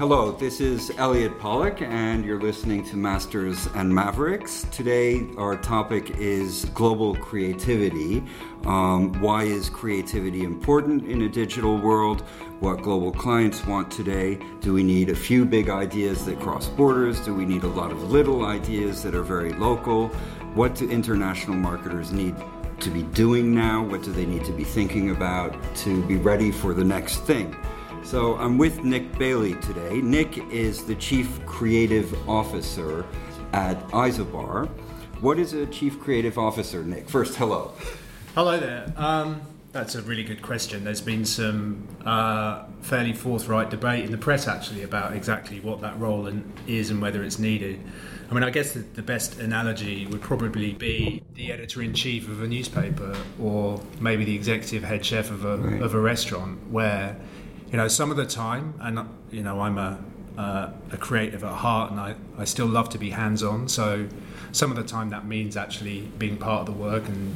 Hello, this is Elliot Pollock, and you're listening to Masters and Mavericks. Today, our topic is global creativity. Um, why is creativity important in a digital world? What global clients want today? Do we need a few big ideas that cross borders? Do we need a lot of little ideas that are very local? What do international marketers need to be doing now? What do they need to be thinking about to be ready for the next thing? So I'm with Nick Bailey today. Nick is the Chief Creative Officer at Isobar. What is a Chief Creative Officer, Nick? First, hello. Hello there. Um, that's a really good question. There's been some uh, fairly forthright debate in the press actually about exactly what that role is and whether it's needed. I mean, I guess the, the best analogy would probably be the editor in chief of a newspaper or maybe the executive head chef of a, right. of a restaurant where you know, some of the time, and you know, I'm a uh, a creative at heart, and I, I still love to be hands on. So, some of the time that means actually being part of the work and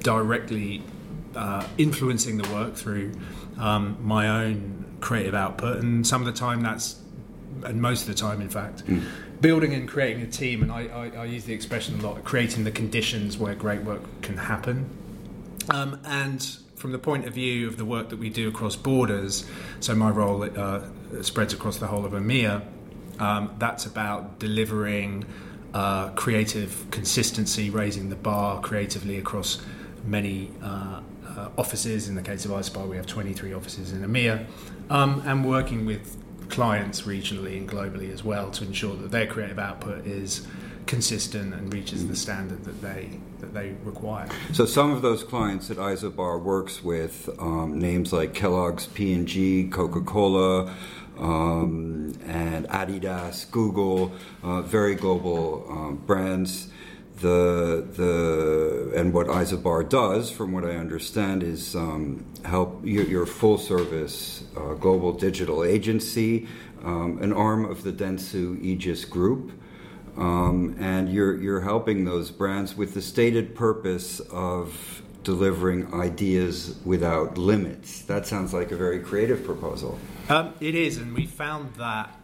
directly uh, influencing the work through um, my own creative output. And some of the time that's, and most of the time, in fact, mm. building and creating a team. And I, I, I, use the expression a lot, creating the conditions where great work can happen. Um, and from the point of view of the work that we do across borders, so my role uh, spreads across the whole of EMEA, um, that's about delivering uh, creative consistency, raising the bar creatively across many uh, uh offices. In the case of Isobar, we have 23 offices in EMEA, um, and working with clients regionally and globally as well to ensure that their creative output is consistent and reaches the standard that they that they require. So some of those clients that Isobar works with, um, names like Kellogg's, P and G, Coca Cola. Um, and Adidas, Google, uh, very global um, brands. The the and what Isobar does, from what I understand, is um, help your, your, full service uh, global digital agency, um, an arm of the Dentsu Aegis Group. Um, and you're, you're helping those brands with the stated purpose of delivering ideas without limits. That sounds like a very creative proposal. Um, it is, and we found that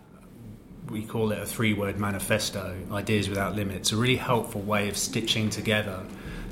we call it a three word manifesto ideas without limits, a really helpful way of stitching together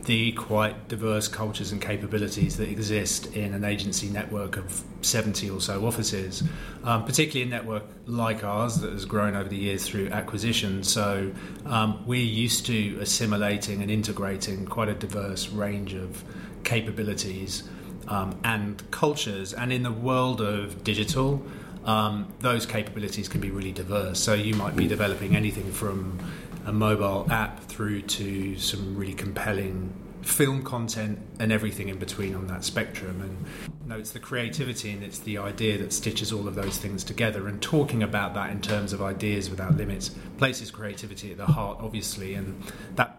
the quite diverse cultures and capabilities that exist in an agency network of 70 or so offices, um, particularly a network like ours that has grown over the years through acquisition. So um, we're used to assimilating and integrating quite a diverse range of capabilities um, and cultures. And in the world of digital, um, those capabilities can be really diverse. So you might be developing anything from a mobile app through to some really compelling film content and everything in between on that spectrum. And know, it's the creativity and it's the idea that stitches all of those things together. And talking about that in terms of ideas without limits places creativity at the heart, obviously, and that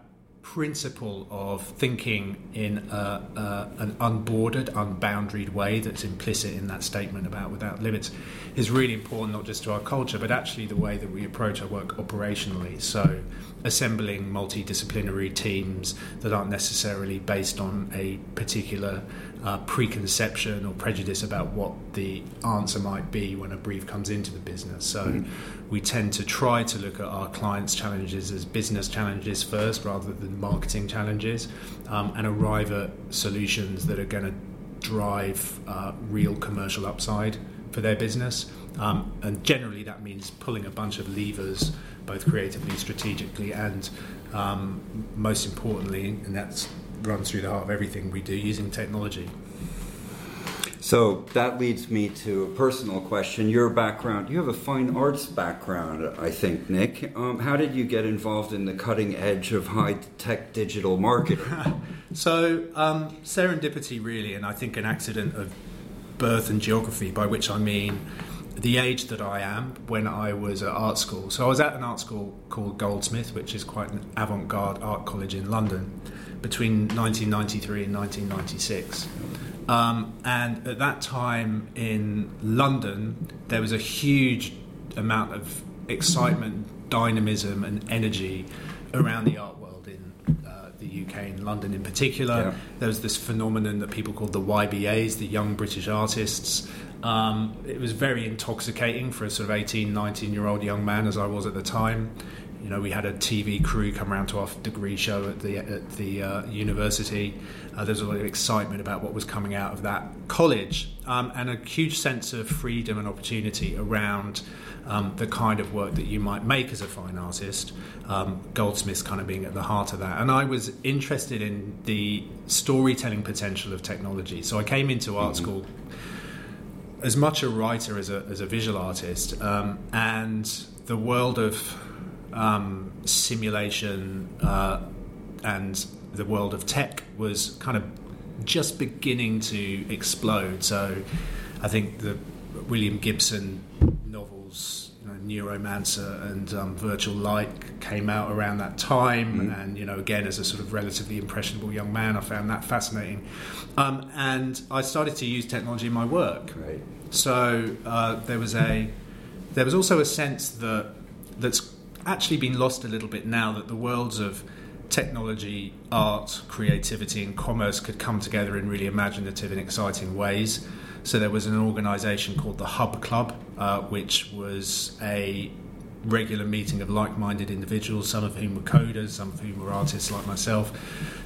principle of thinking in a, a, an unbordered, unboundaried way that's implicit in that statement about without limits is really important, not just to our culture, but actually the way that we approach our work operationally. So, assembling multidisciplinary teams that aren't necessarily based on a particular uh, preconception or prejudice about what the answer might be when a brief comes into the business. So, mm-hmm we tend to try to look at our clients' challenges as business challenges first rather than marketing challenges um, and arrive at solutions that are going to drive uh, real commercial upside for their business. Um, and generally, that means pulling a bunch of levers, both creatively, strategically, and um, most importantly, and that runs through the heart of everything we do, using technology. So that leads me to a personal question. Your background, you have a fine arts background, I think, Nick. Um, how did you get involved in the cutting edge of high tech digital marketing? so, um, serendipity, really, and I think an accident of birth and geography, by which I mean the age that I am when I was at art school. So, I was at an art school called Goldsmith, which is quite an avant garde art college in London, between 1993 and 1996. Um, and at that time in London, there was a huge amount of excitement, dynamism, and energy around the art world in uh, the UK and London in particular. Yeah. There was this phenomenon that people called the YBAs, the Young British Artists, Um, it was very intoxicating for a sort of 18, 19 year old young man, as I was at the time. You know, we had a TV crew come around to our degree show at the at the uh, university. Uh, there was a lot of excitement about what was coming out of that college, um, and a huge sense of freedom and opportunity around um, the kind of work that you might make as a fine artist. Um, Goldsmiths kind of being at the heart of that, and I was interested in the storytelling potential of technology. So I came into art mm-hmm. school as much a writer as a, as a visual artist, um, and the world of um, simulation uh, and the world of tech was kind of just beginning to explode. So I think the William Gibson novels, you know, Neuromancer and um, Virtual Light, came out around that time. Mm-hmm. And, you know, again, as a sort of relatively impressionable young man, I found that fascinating. Um, and I started to use technology in my work. Right. So uh, there was a there was also a sense that that's actually been lost a little bit now that the worlds of technology, art, creativity, and commerce could come together in really imaginative and exciting ways. So there was an organisation called the Hub Club, uh, which was a regular meeting of like-minded individuals, some of whom were coders, some of whom were artists like myself,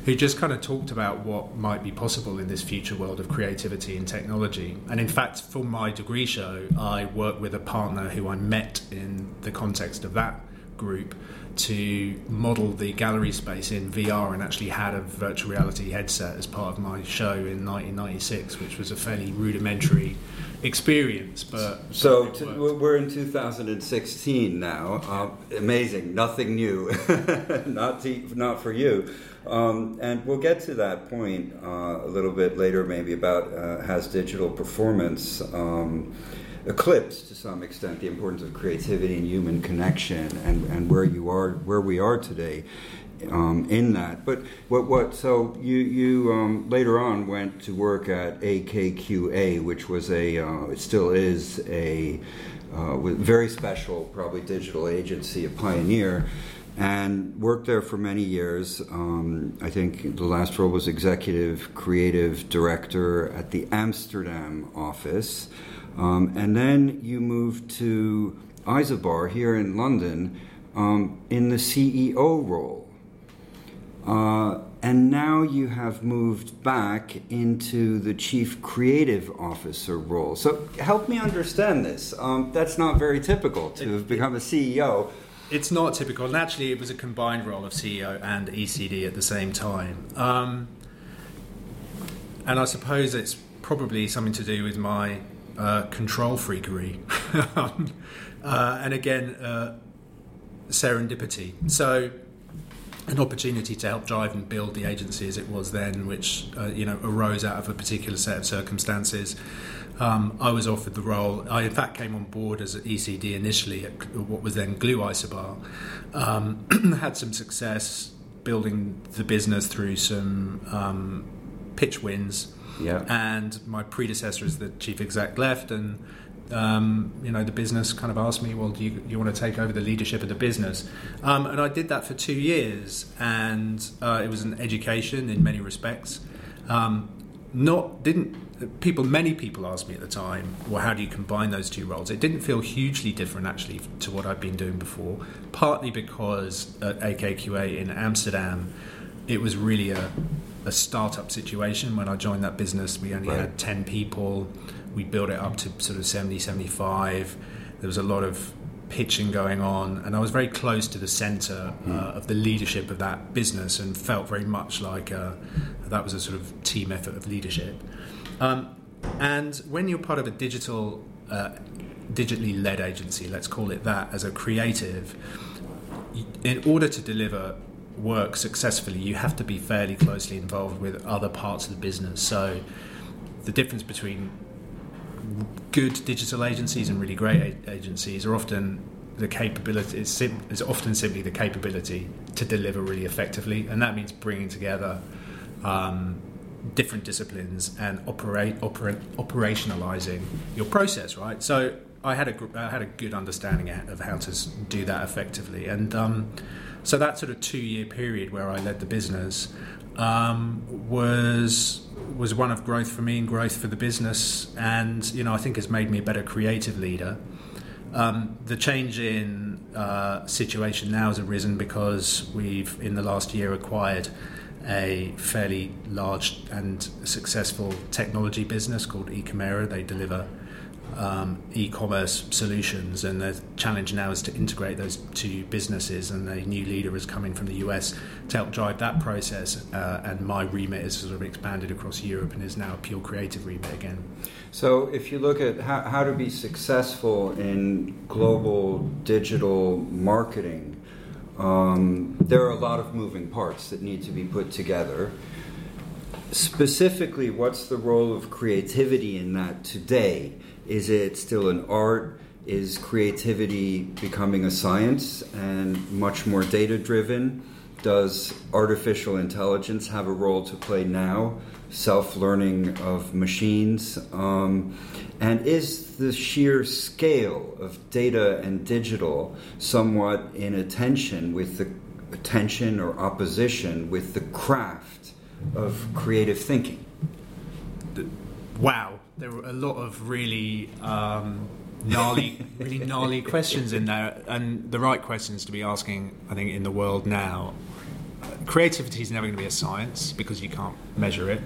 who just kind of talked about what might be possible in this future world of creativity and technology. And in fact, for my degree show, I worked with a partner who I met in the context of that group to model the gallery space in VR and actually had a virtual reality headset as part of my show in 1996, which was a fairly rudimentary experience. But so t- we're in 2016 now. Uh, amazing, nothing new, not to, not for you. Um, and we'll get to that point uh, a little bit later, maybe about uh, has digital performance. Um, eclipsed to some extent the importance of creativity and human connection and, and where you are where we are today um, in that. But what what so you you um, later on went to work at AKQA, which was a uh, it still is a uh, very special probably digital agency, a pioneer. And worked there for many years. Um, I think the last role was executive creative director at the Amsterdam office. Um, and then you moved to Isobar here in London um, in the CEO role. Uh, and now you have moved back into the chief creative officer role. So help me understand this. Um, that's not very typical to have become a CEO. It's not typical. And actually, it was a combined role of CEO and ECD at the same time. Um, and I suppose it's probably something to do with my uh, control freakery, uh, and again, uh, serendipity. So, an opportunity to help drive and build the agency as it was then, which uh, you know arose out of a particular set of circumstances. Um, I was offered the role. I, in fact, came on board as an ECD initially at what was then Glue Isobar. Um, had some success building the business through some um, pitch wins yeah. And my predecessor as the chief exec left, and um, you know the business kind of asked me, well, do you, you want to take over the leadership of the business? Um, and I did that for two years, and uh, it was an education in many respects. Um, not didn't people many people asked me at the time well how do you combine those two roles it didn't feel hugely different actually to what i'd been doing before partly because at akqa in amsterdam it was really a a startup situation. When I joined that business, we only right. had 10 people. We built it up to sort of 70, 75. There was a lot of pitching going on, and I was very close to the center uh, of the leadership of that business and felt very much like uh, that was a sort of team effort of leadership. Um, and when you're part of a digital, uh, digitally led agency, let's call it that, as a creative, in order to deliver work successfully, you have to be fairly closely involved with other parts of the business. So, the difference between good digital agencies and really great agencies are often the capability is, sim- is often simply the capability to deliver really effectively, and that means bringing together um, different disciplines and operate operationalizing your process. Right, so I had a I had a good understanding of how to do that effectively, and um, so that sort of two year period where I led the business, um, was was one of growth for me and growth for the business, and you know I think has made me a better creative leader. Um, the change in uh, situation now has arisen because we've in the last year acquired a fairly large and successful technology business called eCommera. They deliver um, e-commerce solutions, and the challenge now is to integrate those two businesses. And a new leader is coming from the US to help drive that process. Uh, and my remit has sort of expanded across Europe and is now a pure creative remit again. So, if you look at how, how to be successful in global digital marketing, um, there are a lot of moving parts that need to be put together. Specifically, what's the role of creativity in that today? Is it still an art? Is creativity becoming a science and much more data driven? Does artificial intelligence have a role to play now? Self learning of machines? Um, and is the sheer scale of data and digital somewhat in attention with the attention or opposition with the craft of creative thinking? Wow there were a lot of really um, gnarly, really gnarly questions in there, and the right questions to be asking. I think in the world now, creativity is never going to be a science because you can't measure it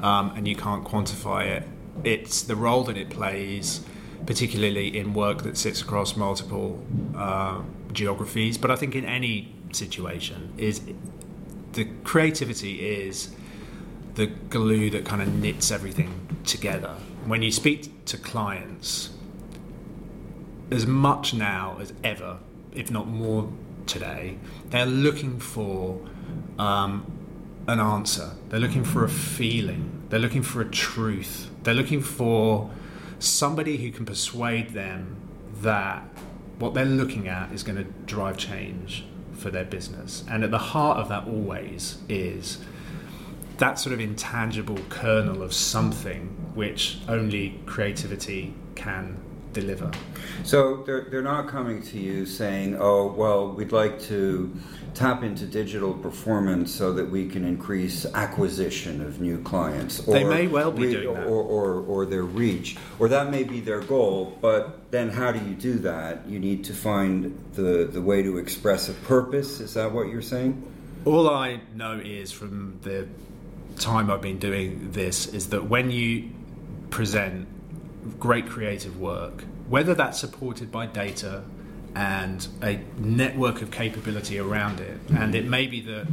um, and you can't quantify it. It's the role that it plays, particularly in work that sits across multiple uh, geographies. But I think in any situation, is the creativity is the glue that kind of knits everything together. When you speak to clients, as much now as ever, if not more today, they're looking for um, an answer. They're looking for a feeling. They're looking for a truth. They're looking for somebody who can persuade them that what they're looking at is going to drive change for their business. And at the heart of that always is that sort of intangible kernel of something which only creativity can deliver. So they're, they're not coming to you saying, oh, well, we'd like to tap into digital performance so that we can increase acquisition of new clients. Or they may well be re- doing that. Or, or, or their reach. Or that may be their goal, but then how do you do that? You need to find the, the way to express a purpose. Is that what you're saying? All I know is from the time I've been doing this is that when you present great creative work, whether that's supported by data and a network of capability around it, and it may be that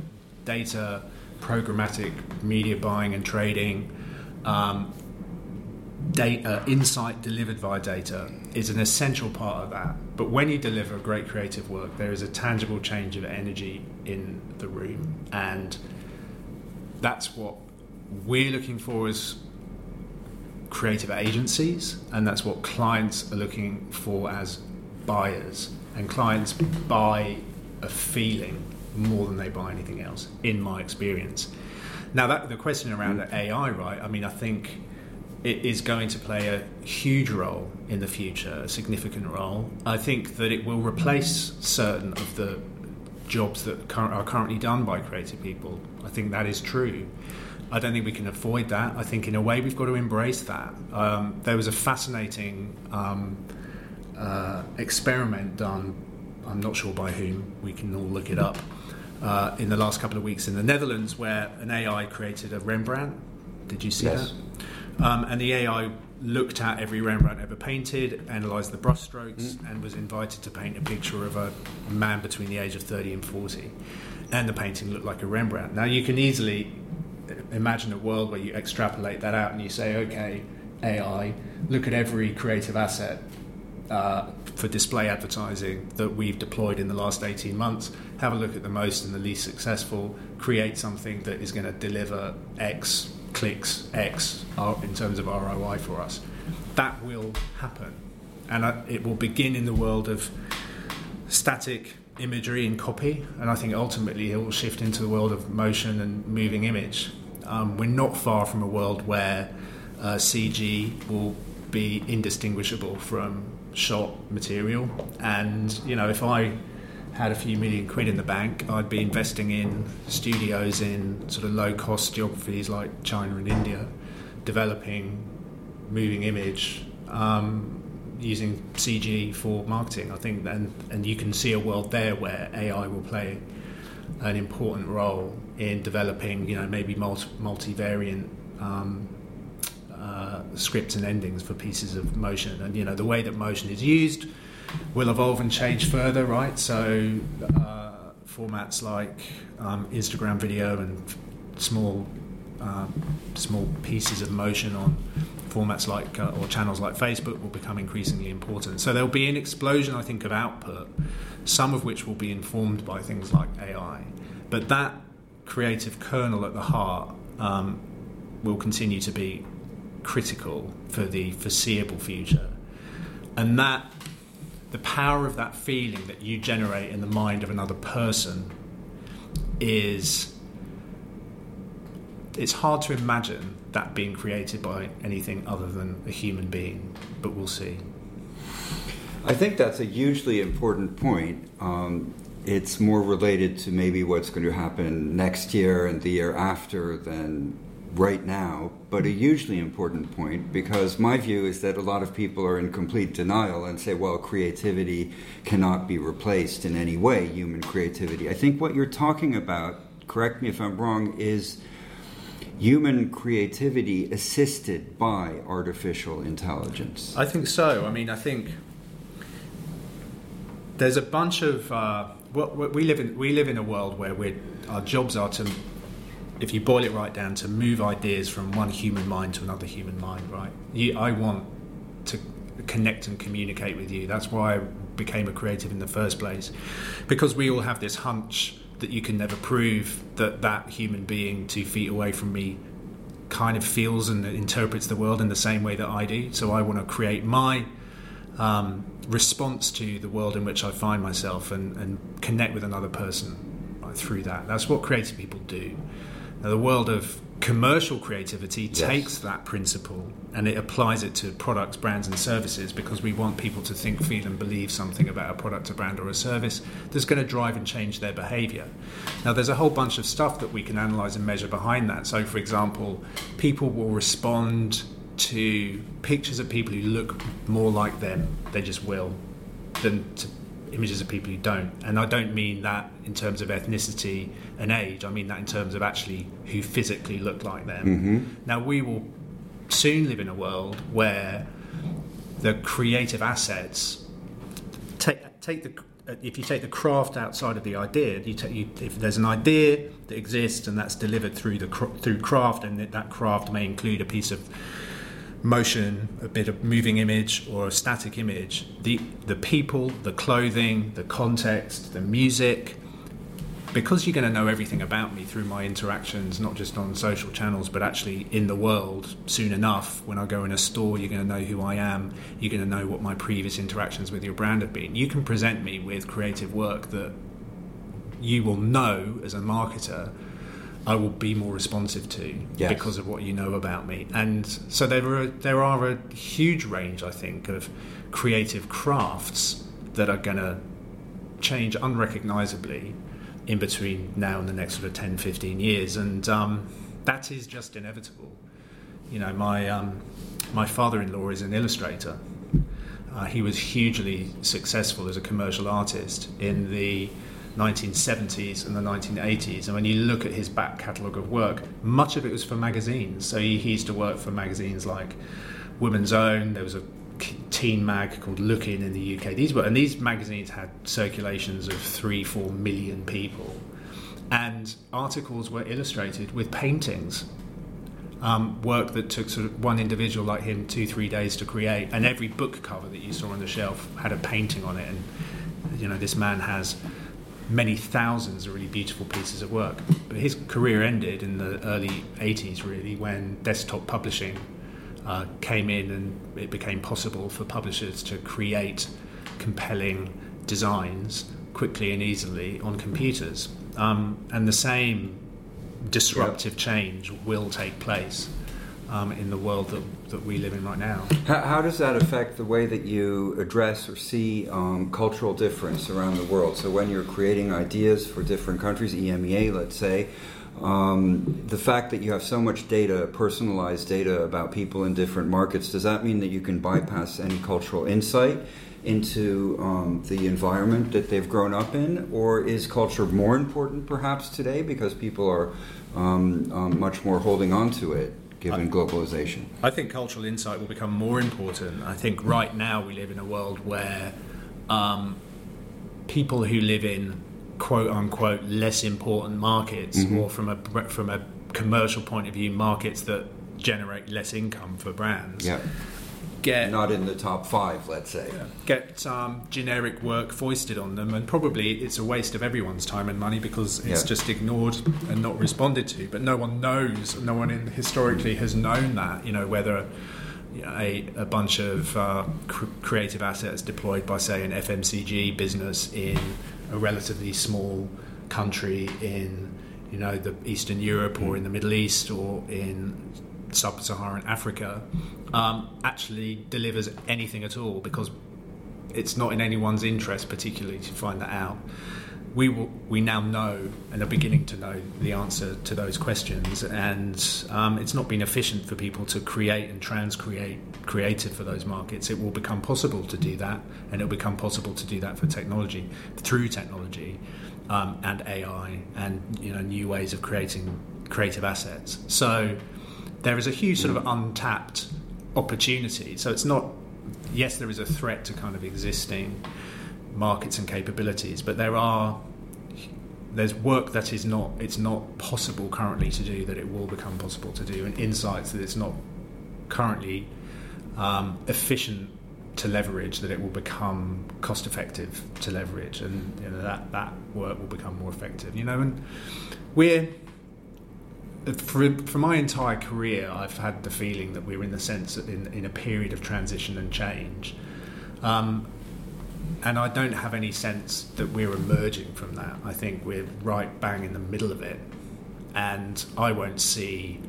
data, programmatic media buying and trading, um, data, insight delivered via data is an essential part of that. But when you deliver great creative work, there is a tangible change of energy in the room, and that's what we're looking for as creative agencies, and that's what clients are looking for as buyers. And clients buy a feeling more than they buy anything else, in my experience. Now, that the question around. AI, right? I mean, I think it is going to play a huge role in the future, a significant role. I think that it will replace certain of the jobs that are currently done by creative people. I think that is true. I don't think we can avoid that. I think, in a way, we've got to embrace that. Um, there was a fascinating um, uh, experiment done, I'm not sure by whom, we can all look it up, uh, in the last couple of weeks in the Netherlands, where an AI created a Rembrandt. Did you see yes. that? Um, and the AI looked at every Rembrandt ever painted, analysed the brushstrokes, mm. and was invited to paint a picture of a man between the age of 30 and 40. And the painting looked like a Rembrandt. Now, you can easily imagine a world where you extrapolate that out and you say, okay, AI, look at every creative asset uh, for display advertising that we've deployed in the last 18 months, have a look at the most and the least successful, create something that is going to deliver X clicks, X in terms of ROI for us. That will happen. And uh, it will begin in the world of static imagery and copy, and I think ultimately it will shift into the world of motion and moving image. Um, we're not far from a world where uh, CG will be indistinguishable from shot material, and you know if I had a few million quid in the bank, I'd be investing in studios in sort of low cost geographies like China and India, developing moving image, um, using CG for marketing. I think, and, and you can see a world there where AI will play an important role in developing, you know, maybe multi, multivariant um, uh, scripts and endings for pieces of motion. And you know, the way that motion is used will evolve and change further, right? So uh, formats like um, Instagram video and small uh, small pieces of motion on formats like uh, or channels like Facebook will become increasingly important. So there'll be an explosion, I think, of output, some of which will be informed by things like AI. But that creative kernel at the heart um, will continue to be critical for the foreseeable future, and that the power of that feeling that you generate in the mind of another person is it's hard to imagine that being created by anything other than a human being, but we'll see. I think that's a hugely important point. Um, it's more related to maybe what's going to happen next year and the year after than right now, but a hugely important point because my view is that a lot of people are in complete denial and say, well, creativity cannot be replaced in any way, human creativity. I think what you're talking about, correct me if I'm wrong, is human creativity assisted by artificial intelligence. I think so. I mean, I think there's a bunch of. Uh, we live in we live in a world where we our jobs are to if you boil it right down, to move ideas from one human mind to another human mind, right? You, I want to connect and communicate with you. That's why I became a creative in the first place, because we all have this hunch that you can never prove that that human being two feet away from me kind of feels and interprets the world in the same way that I do. So I want to create my um, response to the world in which I find myself and, and connect with another person through that. That's what creative people do. Now, the world of commercial creativity yes. takes that principle and it applies it to products, brands, and services because we want people to think, feel, and believe something about a product, a brand, or a service that's going to drive and change their behavior. Now, there's a whole bunch of stuff that we can analyze and measure behind that. So, for example, people will respond to pictures of people who look more like them, they just will, than to images of people who don't. And I don't mean that in terms of ethnicity and age, I mean that in terms of actually who physically look like them. Mm-hmm. Now, we will soon live in a world where the creative assets take, take the if you take the craft outside of the idea, you take, you, if there's an idea that exists and that's delivered through the through craft, and that craft may include a piece of motion, a bit of moving image or a static image, the the people, the clothing, the context, the music, because you're going to know everything about me through my interactions, not just on social channels, but actually in the world soon enough. When I go in a store, you're going to know who I am. You're going to know what my previous interactions with your brand have been. You can present me with creative work that you will know as a marketer I will be more responsive to yes. because of what you know about me. And so there are there are a huge range, I think, of creative crafts that are going to change unrecognizably in between now and the next sort of 10, 15 years, and um, that is just inevitable. You know, my um, my father-in-law is an illustrator. Uh, he was hugely successful as a commercial artist in the 1970s and the 1980s. And when you look at his back catalogue of work, much of it was for magazines. So he, he used to work for magazines like Women's Own. There was a teen mag called Look-in in the UK. These were and these magazines had circulations of three, four million people, and articles were illustrated with paintings. Um, work that took sort of one individual like him two, three days to create, and every book cover that you saw on the shelf had a painting on it. And you know, this man has many thousands of really beautiful pieces of work. But his career ended in the early 80s, really, when desktop publishing uh, came in and it became possible for publishers to create compelling designs quickly and easily on computers. Um, and the same disruptive change will take place. Um, in the world that, that we live in right now. How, how does that affect the way that you address or see um, cultural difference around the world? So when you're creating ideas for different countries, EMEA, let's say, um, the fact that you have so much data, personalized data about people in different markets, does that mean that you can bypass any cultural insight into um, the environment that they've grown up in? Or is culture more important perhaps today because people are um, um much more holding on to it? Given globalization, I think cultural insight will become more important. I think right now we live in a world where um, people who live in quote unquote less important markets, mm-hmm. or from a from a commercial point of view, markets that generate less income for brands. Yeah. Get, not in the top five, let's say. Yeah. Get um, generic work foisted on them, and probably it's a waste of everyone's time and money because it's yeah. just ignored and not responded to. But no one knows, no one in, historically has known that. You know whether a, a, bunch of uh, cr- creative assets deployed by, say, an FMCG business in a relatively small country in you know the Eastern Europe or in the Middle East or in sub-Saharan Africa um, actually delivers anything at all because it's not in anyone's interest particularly to find that out. We will, we now know and are beginning to know the answer to those questions, and um, it's not been efficient for people to create and transcreate creative for those markets. It will become possible to do that, and it will become possible to do that for technology through technology um, and AI and you know new ways of creating creative assets. So there is a huge sort of untapped opportunity. So it's not, yes, there is a threat to kind of existing markets and capabilities, but there are there's work that is not it's not possible currently to do that it will become possible to do, and insights that it's not currently um, efficient to leverage that it will become cost effective to leverage, and you know, that that work will become more effective. You know, and we're for, for my entire career, I've had the feeling that we're in the sense in, in a period of transition and change. Um, and I don't have any sense that we're emerging from that. I think we're right bang in the middle of it. And I won't see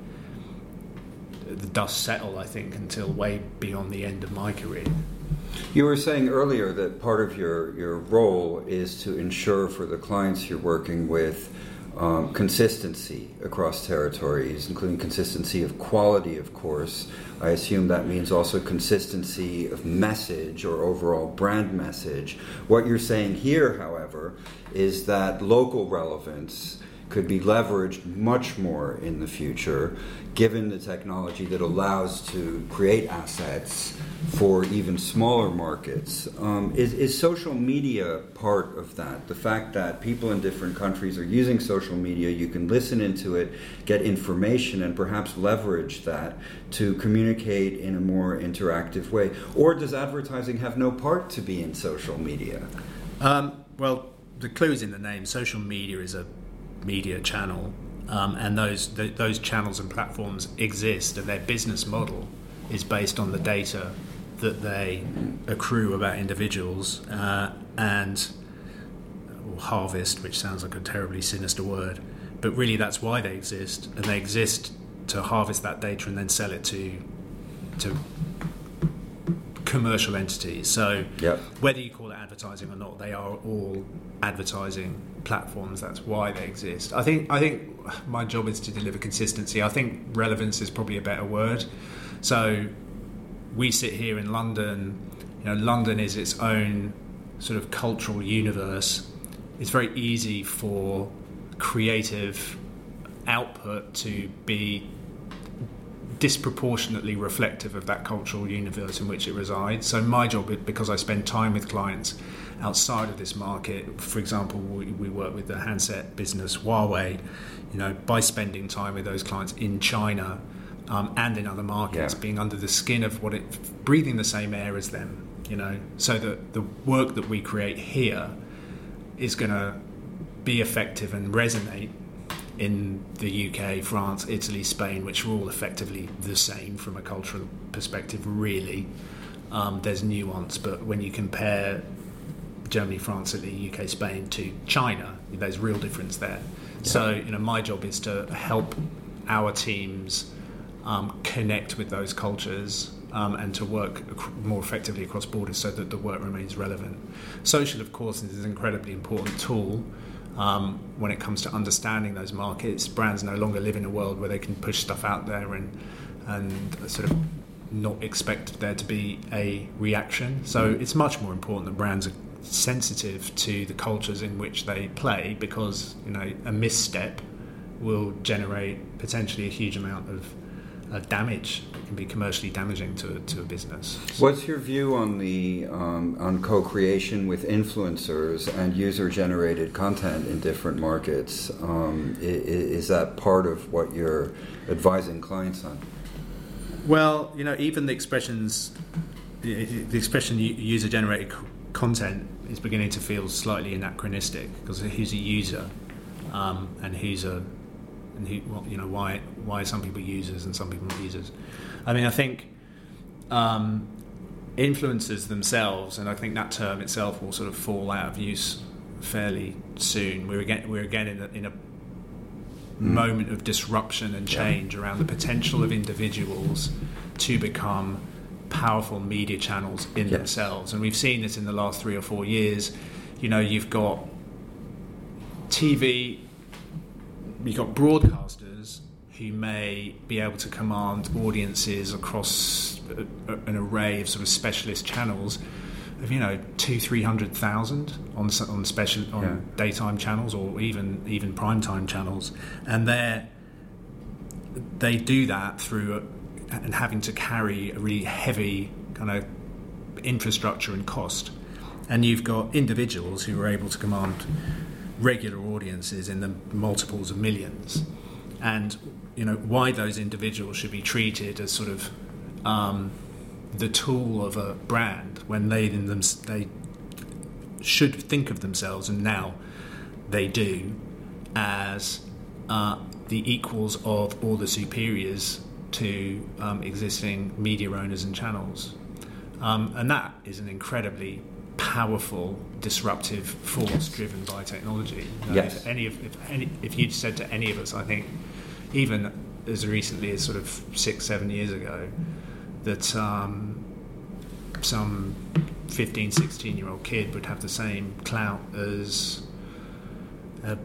the dust settle, I think, until way beyond the end of my career. You were saying earlier that part of your, your role is to ensure for the clients you're working with um, consistency across territories, including consistency of quality, of course. I assume that means also consistency of message or overall brand message. What you're saying here, however, is that local relevance could be leveraged much more in the future given the technology that allows to create assets for even smaller markets. Um, is, is social media part of that? The fact that people in different countries are using social media, you can listen into it, get information, and perhaps leverage that to communicate in a more interactive way? Or does advertising have no part to be in social media? Um, well, the clue is in the name. Social media is a media channel, um, and those those channels and platforms exist, and their business model is based on the data that they accrue about individuals uh, and harvest, which sounds like a terribly sinister word, but really that's why they exist, and they exist to harvest that data and then sell it to to commercial entities. So yep. whether you call it advertising or not, they are all advertising platforms. That's why they exist. I think I think my job is to deliver consistency. I think relevance is probably a better word. So we sit here in London. You know, London is its own sort of cultural universe. It's very easy for creative output to be disproportionately reflective of that cultural universe in which it resides. So my job, because I spend time with clients outside of this market, for example, we, we work with the handset business Huawei. You know, by spending time with those clients in China um, and in other markets, yeah. being under the skin of what it, breathing the same air as them. You know, so that the work that we create here is going to be effective and resonate in the UK, France, Italy, Spain, which are all effectively the same from a cultural perspective, really. Um, there's nuance, but when you compare Germany, France, Italy, UK, Spain to China, there's real difference there. Yeah. So, you know, my job is to help our teams um, connect with those cultures um, and to work more effectively across borders so that the work remains relevant. Social, of course, is an incredibly important tool. Um, when it comes to understanding those markets, brands no longer live in a world where they can push stuff out there and and sort of not expect there to be a reaction. So it's much more important that brands are sensitive to the cultures in which they play because you know a misstep will generate potentially a huge amount of uh, damage. It can be commercially damaging to, to a business. What's your view on the um, on co-creation with influencers and user-generated content in different markets? Um, is, is that part of what you're advising clients on? Well, you know, even the expressions, the, the expression user-generated content is beginning to feel slightly anachronistic because who's a user um, and who's a and who you know why why some people use users and some people not use users. I mean, I think um, influencers themselves, and I think that term itself will sort of fall out of use fairly soon. We're again we're again in a, in a mm. moment of disruption and change yeah. around the potential of individuals to become powerful media channels in themselves. And we've seen this in the last three or four years. You know, you've got TV, you've got broadcasters who may be able to command audiences across an array of sort of specialist channels of you know two three hundred thousand on on special on yeah. daytime channels or even even prime time channels, and they they do that through and having to carry a really heavy kind of infrastructure and cost. And you've got individuals who are able to command regular audiences in the multiples of millions. And you know why those individuals should be treated as sort of um, the tool of a brand when they in them they should think of themselves and now they do as uh, the equals of all the superiors to um, existing media owners and channels. Um, and that is an incredibly powerful disruptive force yes. driven by technology. You know, yes. If any of if, any, if you'd said to any of us, I think even as recently as sort of six seven years ago, that um, some 15, 16 year old kid would have the same clout as a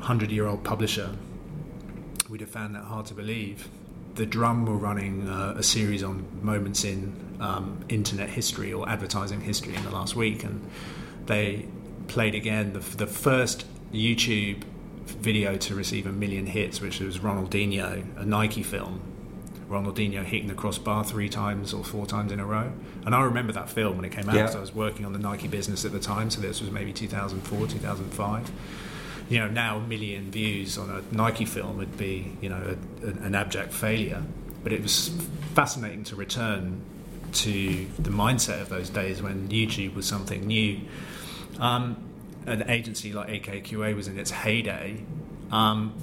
hundred year old publisher, we'd have found that hard to believe The Drum were running uh, a series on moments in um, internet history or advertising history in the last week, and they played again the, the first YouTube video to receive a million hits, which was Ronaldinho, a Nike film. Ronaldinho hitting the crossbar three times or four times in a row. And I remember that film when it came out because yeah. I was working on the Nike business at the time, so this was maybe 2004, 2005 you know now a million views on a Nike film would be you know a, an abject failure. But it was fascinating to return to the mindset of those days when YouTube was something new. Um, an agency like AKQA was in its heyday, um,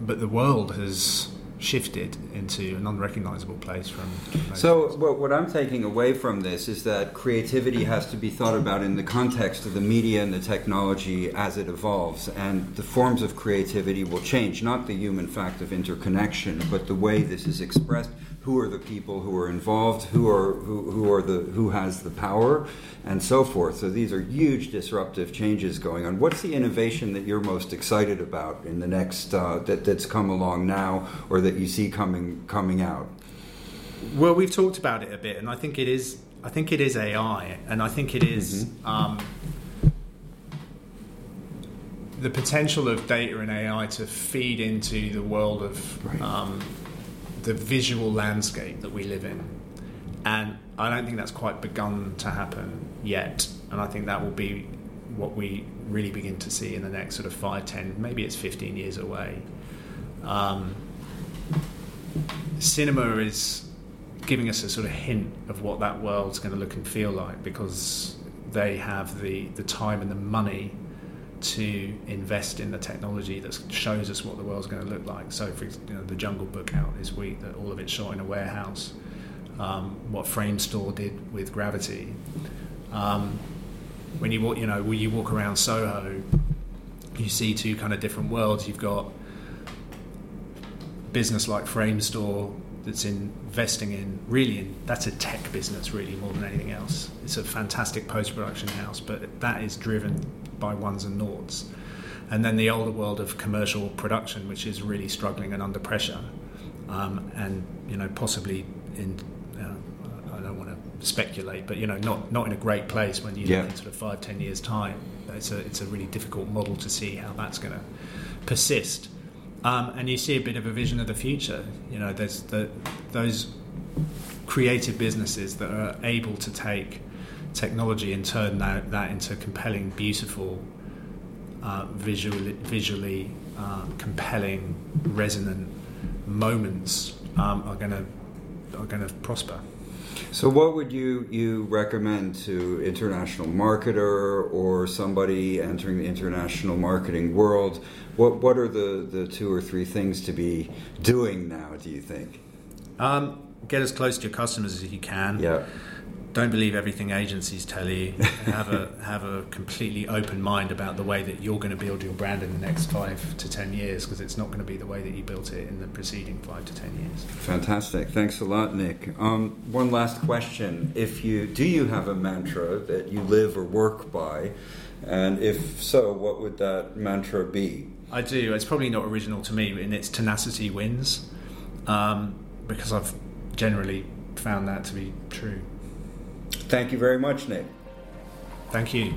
but the world has shifted into an unrecognizable place from. So, what I'm taking away from this is that creativity has to be thought about in the context of the media and the technology as it evolves, and the forms of creativity will change. Not the human fact of interconnection, but the way this is expressed who are the people who are involved, who are who, who are the who has the power, and so forth. So these are huge disruptive changes going on. What's the innovation that you're most excited about in the next uh, that, that's come along now, or that you see coming coming out? Well, we've talked about it a bit, and I think it is. I think it is AI, and I think it is, mm-hmm. um, the potential of data and AI to feed into the world of right. um, the visual landscape that we live in. And I don't think that's quite begun to happen yet. And I think that will be what we really begin to see in the next sort of 5, 10, maybe it's 15 years away. Um, cinema is giving us a sort of hint of what that world's going to look and feel like because they have the, the time and the money to invest in the technology that shows us what the world's going to look like. So, for you know, the Jungle Book out this week, that all of it shot in a warehouse. Um, what Framestore did with Gravity. Um, when you walk, you know, when you walk around Soho, you see two kind of different worlds. You've got business like Framestore that's investing in really in that's a tech business really more than anything else. It's a fantastic post production house, but that is driven by ones and noughts. And then the older world of commercial production, which is really struggling and under pressure, um, and you know possibly in uh, I don't want to speculate, but you know not not in a great place when you yeah. look in sort of five ten years time. It's a it's a really difficult model to see how that's going to persist. Um, and you see a bit of a vision of the future. You know, there's the, those creative businesses that are able to take technology and turn that, that into compelling, beautiful, uh, visually, visually uh, compelling, resonant moments um, are going to are going to prosper. So, what would you you recommend to international marketer or somebody entering the international marketing world? What what are the the two or three things to be doing now? Do you think? Um, get as close to your customers as you can. Yeah don't believe everything agencies tell you. have a have a completely open mind about the way that you're going to build your brand in the next five to ten years, because it's not going to be the way that you built it in the preceding five to ten years. Fantastic. Thanks a lot, Nick. Um, one last question: If you do, you have a mantra that you live or work by, and if so, what would that mantra be? I do. It's probably not original to me, and it's tenacity wins, um, because I've generally found that to be true. Thank you very much, Nick. Thank you.